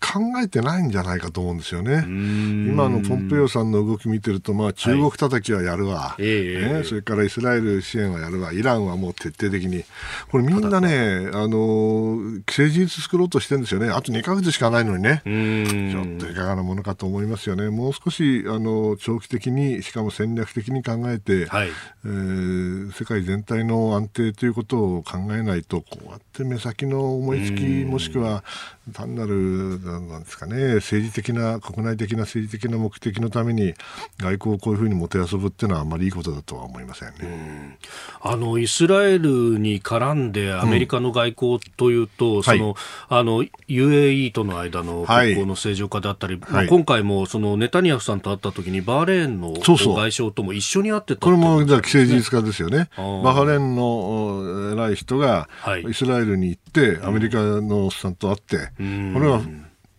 考えてないんじゃないかと思うんですよね。今のポンペオさんの動き見てると、まあ、中国叩きはやるわ、はいね、それからイスラエル支援はやるわ、イランはもう徹底的に、これみんなね、あの政治実作ろうとしてるんですよね、あと2か月しかないのにね、ちょっといかがなものかと思いますよね、もう少しあの長期的に、しかも戦略的に考えて、はい、えー、世界全体の安定ということを考えないと、こうやって目先の思いつき、もしくは単なるなんですかね政治的な国内的な政治的な目的のために外交をこういうふうにもてあそぶっていうのはあまりいいことだとは思いませんね。あのイスラエルに絡んでアメリカの外交というと、うん、その、はい、あの UAE との間の国交の正常化だったり、はいまあ、今回もそのネタニヤフさんと会った時にバーレーンの外相とも一緒に会ってたこれもじゃあ既成事実化ですよね。バーレーンの偉い人がイスラエルに行ってアメリカのおっさんと会って、これは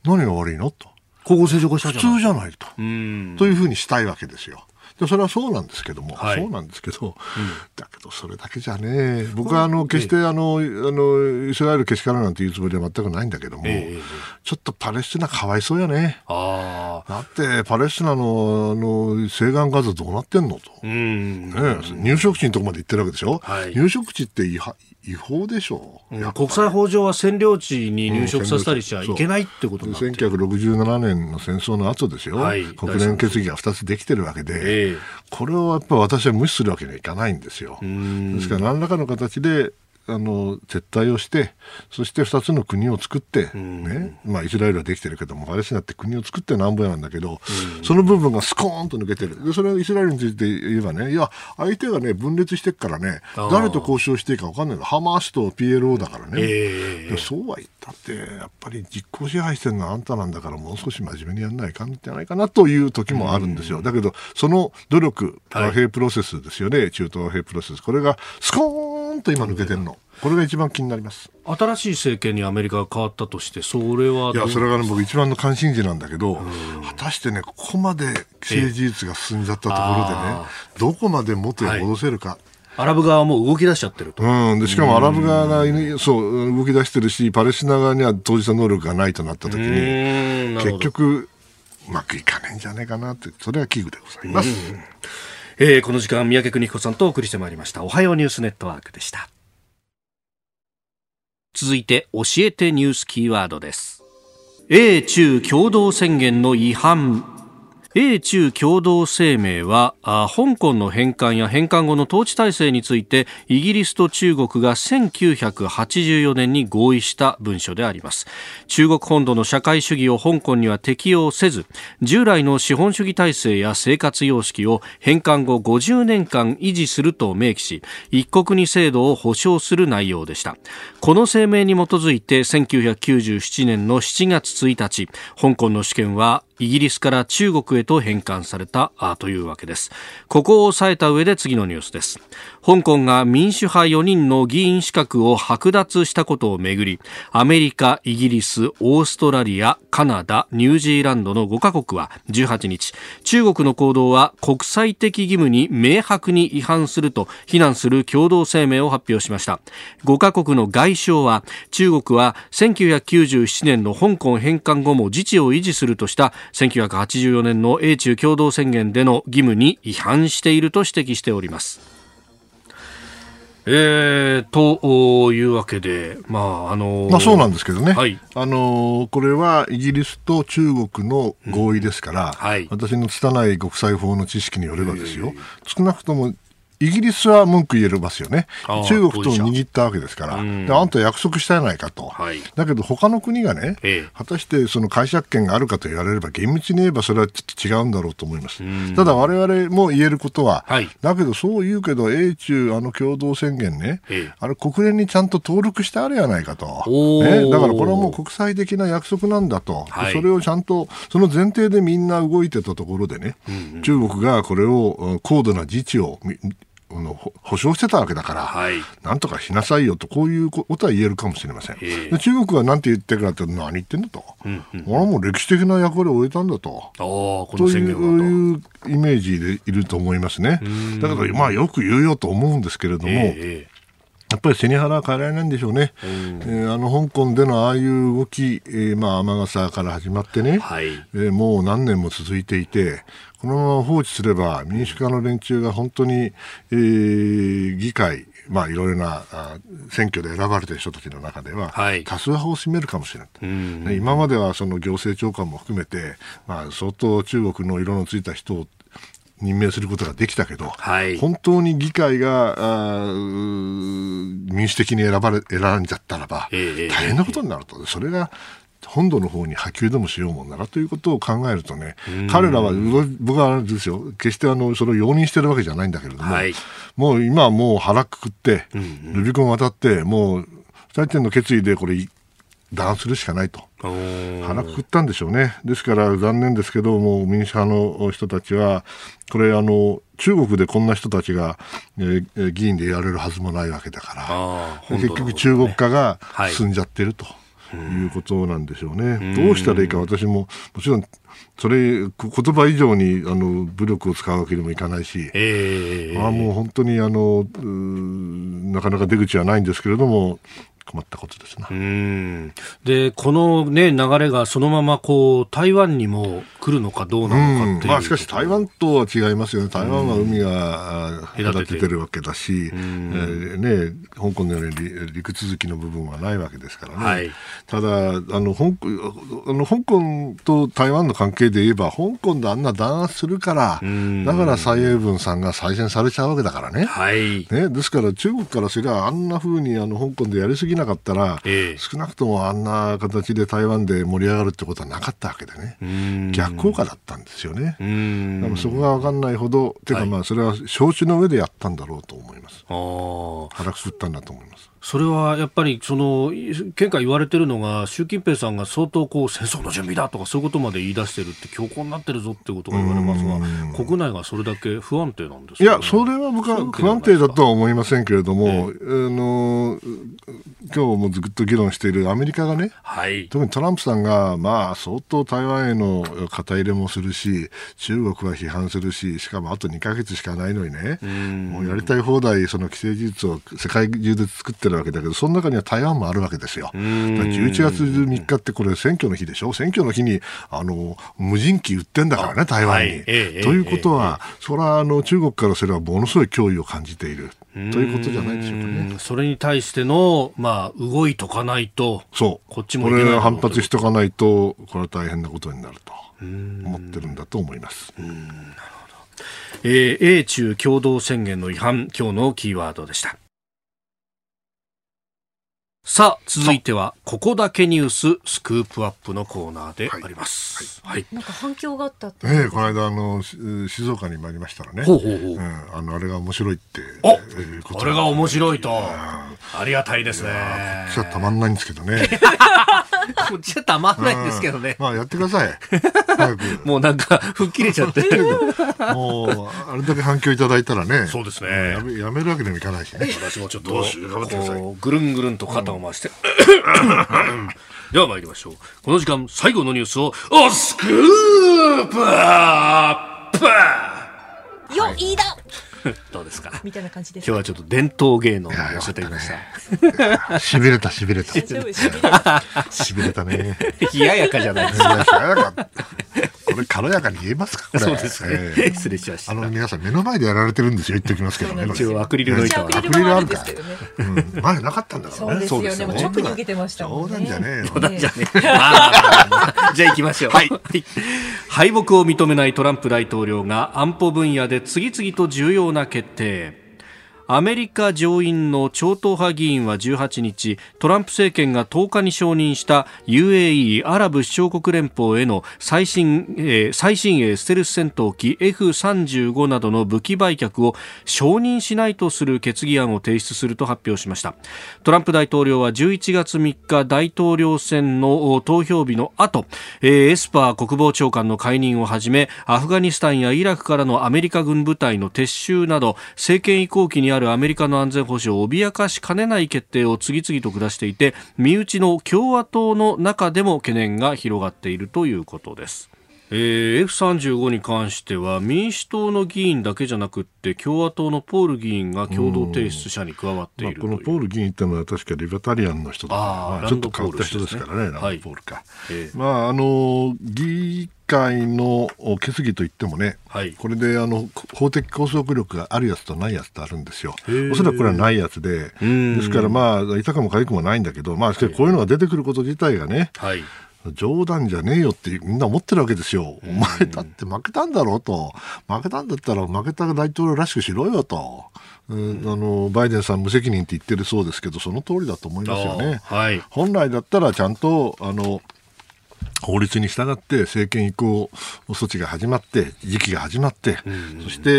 何が悪いの？と。交互正常化した普通じゃないと。というふうにしたいわけですよ。でそれはそうなんですけども、はい、そうなんですけど、うん、だけどそれだけじゃね、僕はあの決してあの、あのイスラエルけしからなんていうつもりは全くないんだけども、えー、ちょっとパレスチナかわいそうやね。あだってパレスチナのあの西岸ガザどうなってんのと、うん。ね、入植地のとこまで行ってるわけでしょ、はい、入植地って違違法でしょう、うん、国際法上は占領地に入植させたりしちゃいけないってことになってる、うん、1967年の戦争の後ですよ、はい、国連決議が2つできてるわけで、えー、これをやっぱり私は無視するわけにはいかないんですよ。ですから何らかの形であの撤退をして、そして2つの国を作って、ね。まあ、イスラエルはできてるけども、パレスチナって国を作ってなんぼやなんだけど、その部分がスコーンと抜けてる、でそれはイスラエルについて言えばね、いや、相手がね、分裂してるからね、誰と交渉していいか分かんないの、ハマースと PLO だからね、えー、そうは言ったって、やっぱり実効支配してるのはあんたなんだから、もう少し真面目にやらないかんじゃないかなという時もあるんですよ。だけど、その努力、和平プロセスですよね、はい、中東和平プロセス、これがスコーンと今抜けてるの？これが一番気になります。新しい政権にアメリカが変わったとしてそれはいやそれが、ね、僕一番の関心事なんだけど果たしてねここまで政治術が進んじゃったところでねどこまで元へ戻せるか、はい。アラブ側も動き出しちゃってると。うん、でしかもアラブ側が、そう動き出してるし、パレスチナ側には当事者能力がないとなったときに、結局、うまくいかないんじゃないかなって、それは危惧でございます。えー、この時間、三宅邦彦さんとお送りしてまいりました。おはようニュースネットワークでした。続いて教えてニュースキーワードです英中共同宣言の違反米中共同声明は香港の返還や返還後の統治体制についてイギリスと中国が1984年に合意した文書であります。中国本土の社会主義を香港には適用せず従来の資本主義体制や生活様式を返還後50年間維持すると明記し一国二制度を保障する内容でした。この声明に基づいて1997年の7月1日香港の主権はイギリスから中国へと返還されたというわけです。ここを押さえた上で次のニュースです。香港が民主派4人の議員資格を剥奪したことをめぐりアメリカ、イギリス、オーストラリア、カナダ、ニュージーランドの5カ国は18日中国の行動は国際的義務に明白に違反すると非難する共同声明を発表しました5カ国の外相は中国は1997年の香港返還後も自治を維持するとした1984年の英中共同宣言での義務に違反していると指摘しております。えー、というわけで、まああのー、まあ、そうなんですけどね、はい、あのー、これはイギリスと中国の合意ですから、うん。はい、私の拙い国際法の知識によればですよ、少なくともイギリスは文句言えますよね、中国と握ったわけですから、であんた約束したやないかと、はい、だけど他の国がね、ええ、果たしてその解釈権があるかと言われれば、厳密に言えばそれはちょっと違うんだろうと思います。ただ、われわれも言えることは、はい、だけどそう言うけど、英中あの共同宣言ね、え、あれ、国連にちゃんと登録してあるやないかと、ね、だからこれはもう国際的な約束なんだと、はい、それをちゃんと、その前提でみんな動いてたところでね、うんうん、中国がこれを高度な自治をの保証してたわけだから、はい、なんとかしなさいよと、こういうことは言えるかもしれません。で中国は何て言ってるかって、何言ってんだと、うんうん、俺はもう歴史的な役割を終えたんだと、と。いうイメージでいると思いますね。だから、まあ、よく言うよと思うんですけれども、えーやっぱり背に腹は変えられないんでしょうね、うん、えー、あの香港でのああいう動き、えー、まあ、天笠から始まってね、はい、えー、もう何年も続いていて、このまま放置すれば民主化の連中が本当に、えー、議会、まあ、いろいろなあ選挙で選ばれている人たちの中では、はい、多数派を占めるかもしれない、うん。うん、今まではその行政長官も含めて、まあ、相当中国の色のついた人を任命することができたけど、はい、本当に議会が民主的に選ばれ選んじゃったらば、大変なことになると、それが本土の方に波及でもしようもんならということを考えるとね、彼らは、僕はあれですよ、決してあのそれを容認してるわけじゃないんだけれども、はい、もう今はもう腹くくって、ルビコン渡って、もう、二人の決意でこれ、弾するしかないと。腹くくったんでしょうね。ですから残念ですけど、もう民主派の人たちは、これあの、中国でこんな人たちが、えー、議員でやれるはずもないわけだから、結局中国化が進んじゃってると。はいいうことなんでしょうね。どうしたらいいか私も、もちろん、それ、言葉以上にあの武力を使うわけにもいかないし、えー、あもう本当にあのなかなか出口はないんですけれども、困ったことですな。で、このね、流れがそのままこう、台湾にも来るのかどうなのかっていう。まあしかし台湾とは違いますよね。台湾は海が隔ててるわけだし、えー、ね、香港のように陸続きの部分はないわけですからね。はい、ただ、あの、香あの香港と台湾の関係で言えば、香港であんな弾圧するから、だから蔡英文さんが再選されちゃうわけだからね。はい。ね、ですから中国からすればあんなふうにあの香港でやりすぎなかったら、えー、少なくともあんな形で台湾で盛り上がるってことはなかったわけでね、逆効果だったんですよね。でもそこが分かんないほど、ていうかまあそれは承知の上でやったんだろうと思います。腹くくったんだと思います。それはやっぱりその県下言われてるのが習近平さんが相当こう戦争の準備だとかそういうことまで言い出してるって強硬になってるぞってことが言われますが国内がそれだけ不安定なんですか、ね、いやそれは僕は不安定だとは思いませんけれども、ええ、あの今日もずっと議論しているアメリカがね、はい、特にトランプさんがまあ相当台湾への肩入れもするし中国は批判するししかもあと2か月しかないのにねもうやりたい放題その既成事実を世界中で作ってるわけだけど、その中には台湾もあるわけですよ。11月3日ってこれ選挙の日でしょ？選挙の日に、あの、無人機売ってんだからね、台湾に。はい、ということは、それはあの中国からすればものすごい脅威を感じている。ということじゃないでしょうかね。それに対しての、まあ、動いとかないと、そう。こっちもこれ反発しとかないと、これは大変なことになると思ってるんだと思います。なるほど。えー、英中共同宣言の違反、今日のキーワードでした。さあ、続いては、ここだけニューススクープアップのコーナーであります。はい。はい、なんか反響があったって。ええ、この間、あの、静岡に参りましたらね。ほうほうほう。うん、あの、あれが面白いって。お、えー、これが面白いと。ありがたいですね。こっちはたまんないんですけどね。こっちはたまんないんですけどね。まあ、やってください。早く。もうなんか、吹っ切れちゃって。もう、あれだけ反響いただいたらね。そうですね。やめやめるわけにもいかないしね。私もちょっと、どうし頑張ってください。ぐるんぐるんと肩を回して。では参りましょう。この時間、最後のニュースを、おスクープアップよ、いいだ どうですか？みたいな感じです。今日はちょっと伝統芸能を寄せてみました。しびれた、しびれた。しびれたね。冷ややかじゃないですか。冷ややか。これ軽やかに言えますか？そうですね。失礼しました。あの、皆さん目の前でやられてるんですよ。言っておきますけどね。一応アクリルの板は。アクリルあるから。うん。前なかったんだからね。そうですよね。直に受けてました冗談じゃねえよ。冗談じゃねえ。じゃあ行きましょう。はい。敗北を認めないトランプ大統領が安保分野で次々と重要な決定。アメリカ上院の超党派議員は18日トランプ政権が10日に承認した UAE= アラブ首長国連邦への最新,、えー、最新鋭ステルス戦闘機 F35 などの武器売却を承認しないとする決議案を提出すると発表しました。トランプ大統領は11月3日大統領選の投票日の後、えー、エスパー国防長官の解任をはじめアフガニスタンやイラクからのアメリカ軍部隊の撤収など政権移行期にあるるアメリカの安全保障を脅かしかねない決定を次々と下していて身内の共和党の中でも懸念が広がっているということです。えー、F35 に関しては民主党の議員だけじゃなくて共和党のポール議員が共同提出者に加わっている、まあ、このポール議員っていうのは確かリバタリアンの人だからまあ、ちょっと変わった人ですからね、ランドポールか。はいえー、まああの議会の決議といってもね、はい、これであの法的拘束力があるやつとないやつとあるんですよ。おそらくこれはないやつで、ですからまあ、痛くも痒くもないんだけど、まあ、こういうのが出てくること自体がね、はい冗談じゃねえよってみんな思ってるわけですよ。お前だって負けたんだろうと。負けたんだったら負けた大統領らしくしろよと。うん、あのバイデンさん無責任って言ってるそうですけど、その通りだと思いますよね。はい、本来だったらちゃんとあの法律に従って政権移行措置が始まって、時期が始まって、そして、え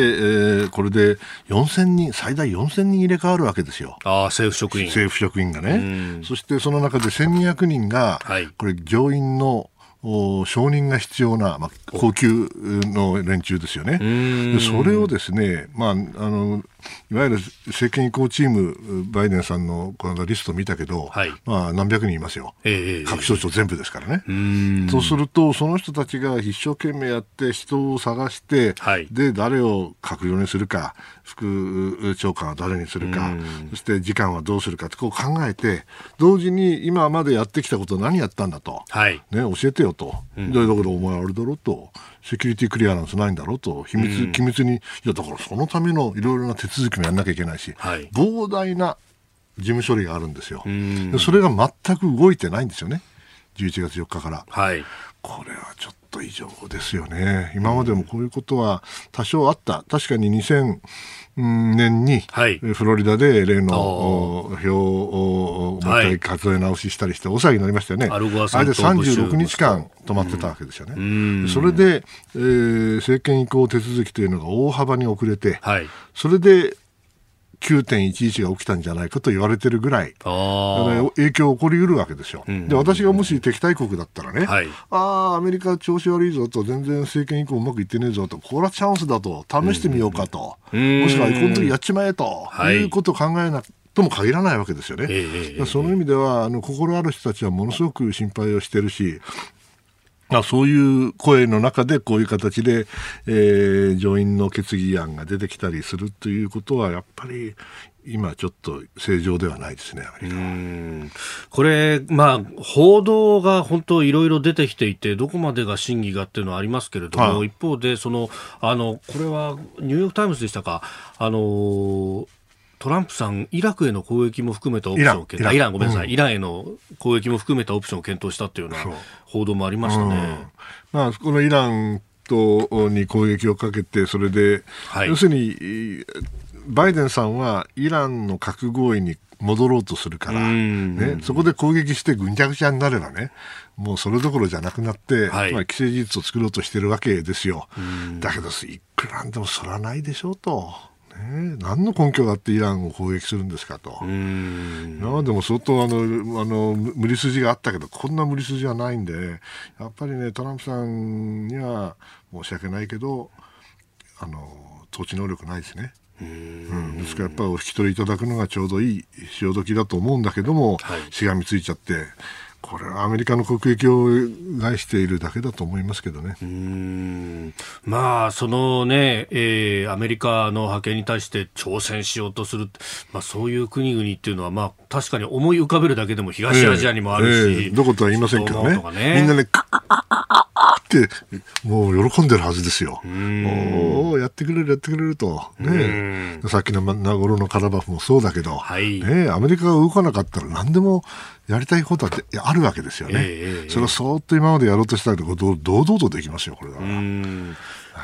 ー、これで4000人、最大4000人入れ替わるわけですよ。あ政府職員。政府職員がね。そしてその中で1200人が、これ上院の承認が必要な、まあ、高級の連中ですよね。でそれをですね、まあ、あのいわゆる政権移行チーム、バイデンさんのこのリスト見たけど、はい、まあ、何百人いますよ、えー、各省庁全部ですからね。そうすると、その人たちが一生懸命やって、人を探して、はい、で誰を閣僚にするか、副長官は誰にするか、そして時間はどうするかってこう考えて、同時に今までやってきたこと何やったんだと、はい、ね、教えてよと、うん、だからお前あれだろうと、セキュリティクリアランスないんだろうと、秘密、機密に、いやだからそのためのいろいろな手続きもやんなきゃいけないし、はい、膨大な事務処理があるんですよ。それが全く動いてないんですよね。11月4日から。はい、これはちょっと異常ですよね。今までもこういうことは多少あった。確かに2000年に、フロリダで例の票をもう一回数え直ししたりして大騒ぎになりましたよね。あれで36日間止まってたわけですよね。それで、えー、政権移行手続きというのが大幅に遅れて、はい、それで9.11が起きたんじゃないかと言われてるぐらい、影響起こりうるわけですよ。で、私がもし敵対国だったらね、はい、ああ、アメリカ調子悪いぞと、全然政権以降うまくいってねえぞと、これはチャンスだと、試してみようかと、もしくはこの時やっちまえと、い、うことを考えなとも限らないわけですよね。その意味ではあの心ある人たちはものすごく心配をしてるしまあ、そういう声の中でこういう形で、えー、上院の決議案が出てきたりするということはやっぱり今ちょっと正常ではないですね、アメリカこれ、まあ、報道が本当いろいろ出てきていて、どこまでが真偽がっていうのはありますけれども、はい、一方で、その、あの、これはニューヨークタイムズでしたか、あの、トランプさん、イラクへの攻撃も含めたオプションを検討イラン、ごめんなさい、うん、イランへの攻撃も含めたオプションを検討したというような報道もありましたね。う。ん、まあ、このイランとに攻撃をかけて、それで、はい、要するに、バイデンさんはイランの核合意に戻ろうとするから、ね、そこで攻撃してぐんちゃぐちゃになればね、もうそれどころじゃなくなって、はい、まあ、既成事実を作ろうとしてるわけですよ。だけど、いくらでもそらないでしょうと。ね、何の根拠があってイランを攻撃するんですかと。今までも相当あのあの無理筋があったけどこんな無理筋はないんでやっぱりねトランプさんには申し訳ないけどあの統治能力ないですね。うん、ですからやっぱりお引き取りいただくのがちょうどいい潮時だと思うんだけども、はい、しがみついちゃってこれはアメリカの国益を害しているだけだと思いますけどね。うん。まあ、そのね、えー、アメリカの覇権に対して挑戦しようとする、まあ、そういう国々っていうのは、まあ、確かに思い浮かべるだけでも東アジアにもあるし、えーえー、どことは言いませんけどね、ね。みんなね、ってもう喜んでるはずですよ。おおやってくれるやってくれると。ね、さっきのナゴロのカラバフもそうだけど、はい、ね、アメリカが動かなかったら何でもやりたいことはあるわけですよね。えー、それをそーっと今までやろうとしたと堂々とできますよ、これは。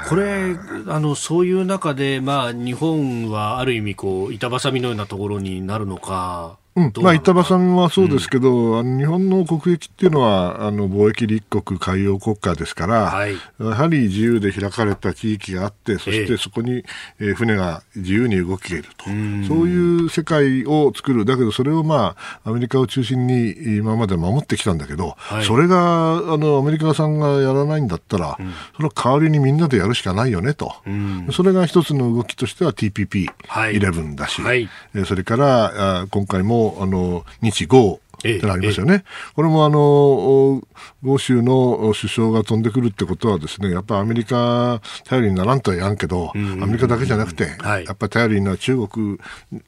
これあのそういう中で、まあ、日本はある意味こう板挟みのようなところになるのか。うん、まあ、板挟みはそうですけど、うん、日本の国益っていうのはあの貿易立国海洋国家ですから、はい、やはり自由で開かれた地域があってそしてそこに、えー、船が自由に動けると、そういう世界を作る。だけどそれを、まあ、アメリカを中心に今まで守ってきたんだけど、はい、それがあのアメリカさんがやらないんだったら、うん、その代わりにみんなでやるしかないよねと、それが一つの動きとしては TPP11 だし、はい、それからあ今回もあの日豪ってのありますよね。これもあの、豪州の首相が飛んでくるってことはですね、やっぱアメリカ頼りにならんとはやんけど、アメリカだけじゃなくて、はい、やっぱり頼りになる中国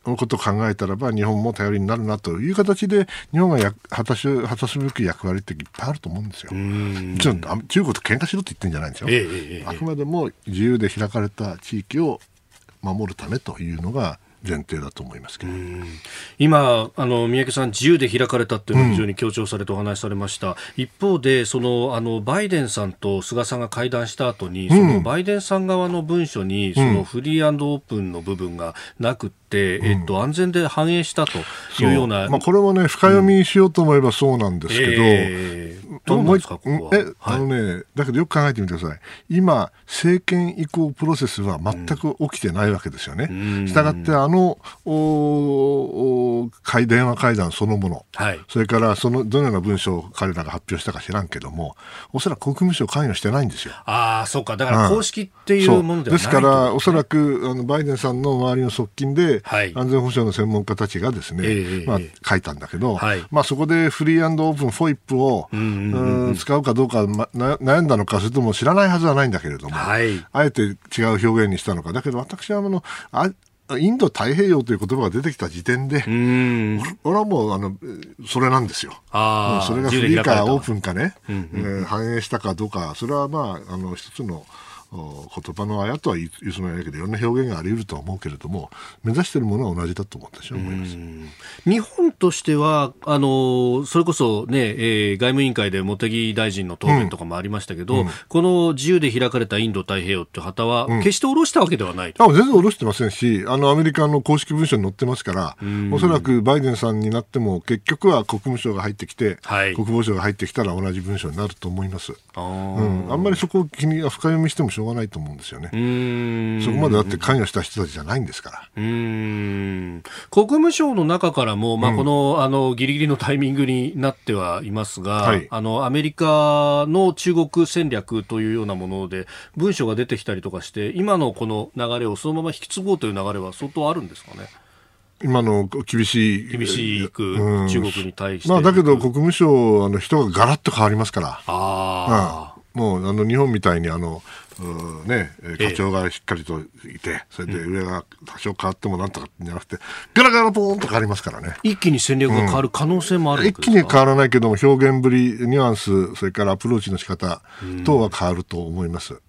のことを考えたらば、日本も頼りになるなという形で、日本がや果たし果たすべき役割っていっぱいあると思うんですよ。もちろん中国と喧嘩しろって言ってるんじゃないんですよ。ええ、あくまでも自由で開かれた地域を守るためというのが前提だと思いますけど。今あの、三宅さん、自由で開かれたというのを非常に強調されてお話しされました、うん、一方でそのあの、バイデンさんと菅さんが会談した後に、そのバイデンさん側の文書に、そのフリーオープンの部分がなくて、うん、えっと、安全で反映したというような。まあ、これはね、深読みしようと思えばそうなんですけど、えー、どうなんですか、ここは？え、あのね、だけどよく考えてみてください。今、政権移行プロセスは全く起きてないわけですよね。したがって、あのおお電話会談そのもの、はい、それからそのどのような文章を彼らが発表したか知らんけども、おそらく国務省関与してないんですよ。ああ、そうか、だから公式っていうものではない、ですから、おそらくあのバイデンさんの周りの側近で、はい、安全保障の専門家たちがですね、えー、まあ、書いたんだけど、はい、まあ、そこでフリーオープン、フォイップを、うんうん、使うかどうか、ま、悩んだのか、それとも知らないはずはないんだけれども、はい、あえて違う表現にしたのか、だけど私はあのあインド太平洋という言葉が出てきた時点で、俺はもうあのそれなんですよ。それがフリーかオープンかね、うんうん、えー、反映したかどうか、それはまあ、あの一つの言葉のあやとは言うつもりないけどいろんな表現があり得るとは思うけれども目指しているものは同じだと思私は思います。日本としてはあのそれこそね、えー、外務委員会で茂木大臣の答弁とかもありましたけど、うん。うん、この自由で開かれたインド太平洋って旗は決して下ろしたわけではない、うん、全然下ろしてませんしあのアメリカの公式文書に載ってますからおそらくバイデンさんになっても結局は国務省が入ってきて、はい、国防省が入ってきたら同じ文書になると思います。あ,、うん、あんまりそこを気に深読みしてもしょうがないと思うんですよね。そこまでだって関与した人たちじゃないんですから。うん国務省の中からも、まあ、この、うん、あのギリギリのタイミングになってはいますが、はい、あのアメリカの中国戦略というようなもので文書が出てきたりとかして今のこの流れをそのまま引き継ごうという流れは相当あるんですかね？今の厳しい。厳しく、中国に対して。まあ、だけど国務省、あの人がガラッと変わりますから。ああ。うん、もう、あの、日本みたいに、あの、ね、課長がしっかりといて、それで上が多少変わってもなんとかじゃなくて、ガラガラポーンと変わりますからね。一気に戦略が変わる可能性もある、うん、一気に変わらないけども、表現ぶり、ニュアンス、それからアプローチの仕方等は変わると思います。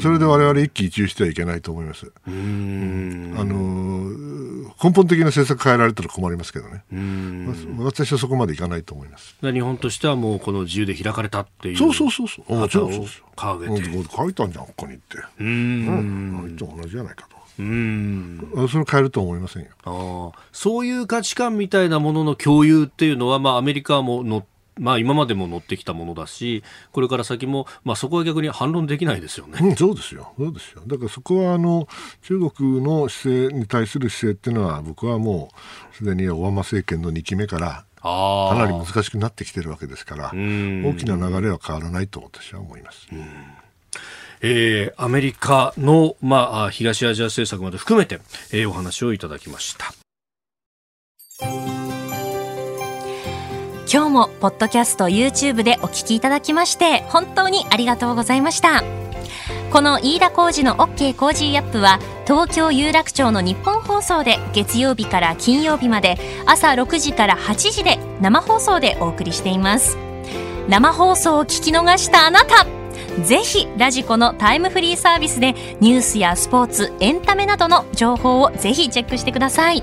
それで我々一喜一憂してはいけないと思います。あの根本的な政策変えられたら困りますけどね。私はそこまでいかないと思います。日本としてはもうこの自由で開かれたっていう。そうそうそうそう。もちろんそう掲げて。書いたんじゃん、ここにって。うん。同じじゃないかと。うんそれを変えると思いませんよあそういう価値観みたいなものの共有っていうのは、まあ、アメリカも乗っまあ、今までも乗ってきたものだし、これから先も、まあ、そこは逆に反論できないですよね。うん、そうですよ、そうですよ。だからそこはあの中国の姿勢に対する姿勢っていうのは、僕はもうすでにオバマ政権の2期目から、かなり難しくなってきてるわけですから、大きな流れは変わらないと私は思います。えー、アメリカの、まあ、東アジア政策まで含めて、えー、お話をいただきました。今日もポッドキャスト YouTube でお聞きいただきまして本当にありがとうございました。この飯田浩二の OK コージーアップは東京有楽町のニッポン放送で月曜日から金曜日まで朝6時から8時で生放送でお送りしています。生放送を聞き逃したあなたぜひラジコのタイムフリーサービスでニュースやスポーツエンタメなどの情報をぜひチェックしてください。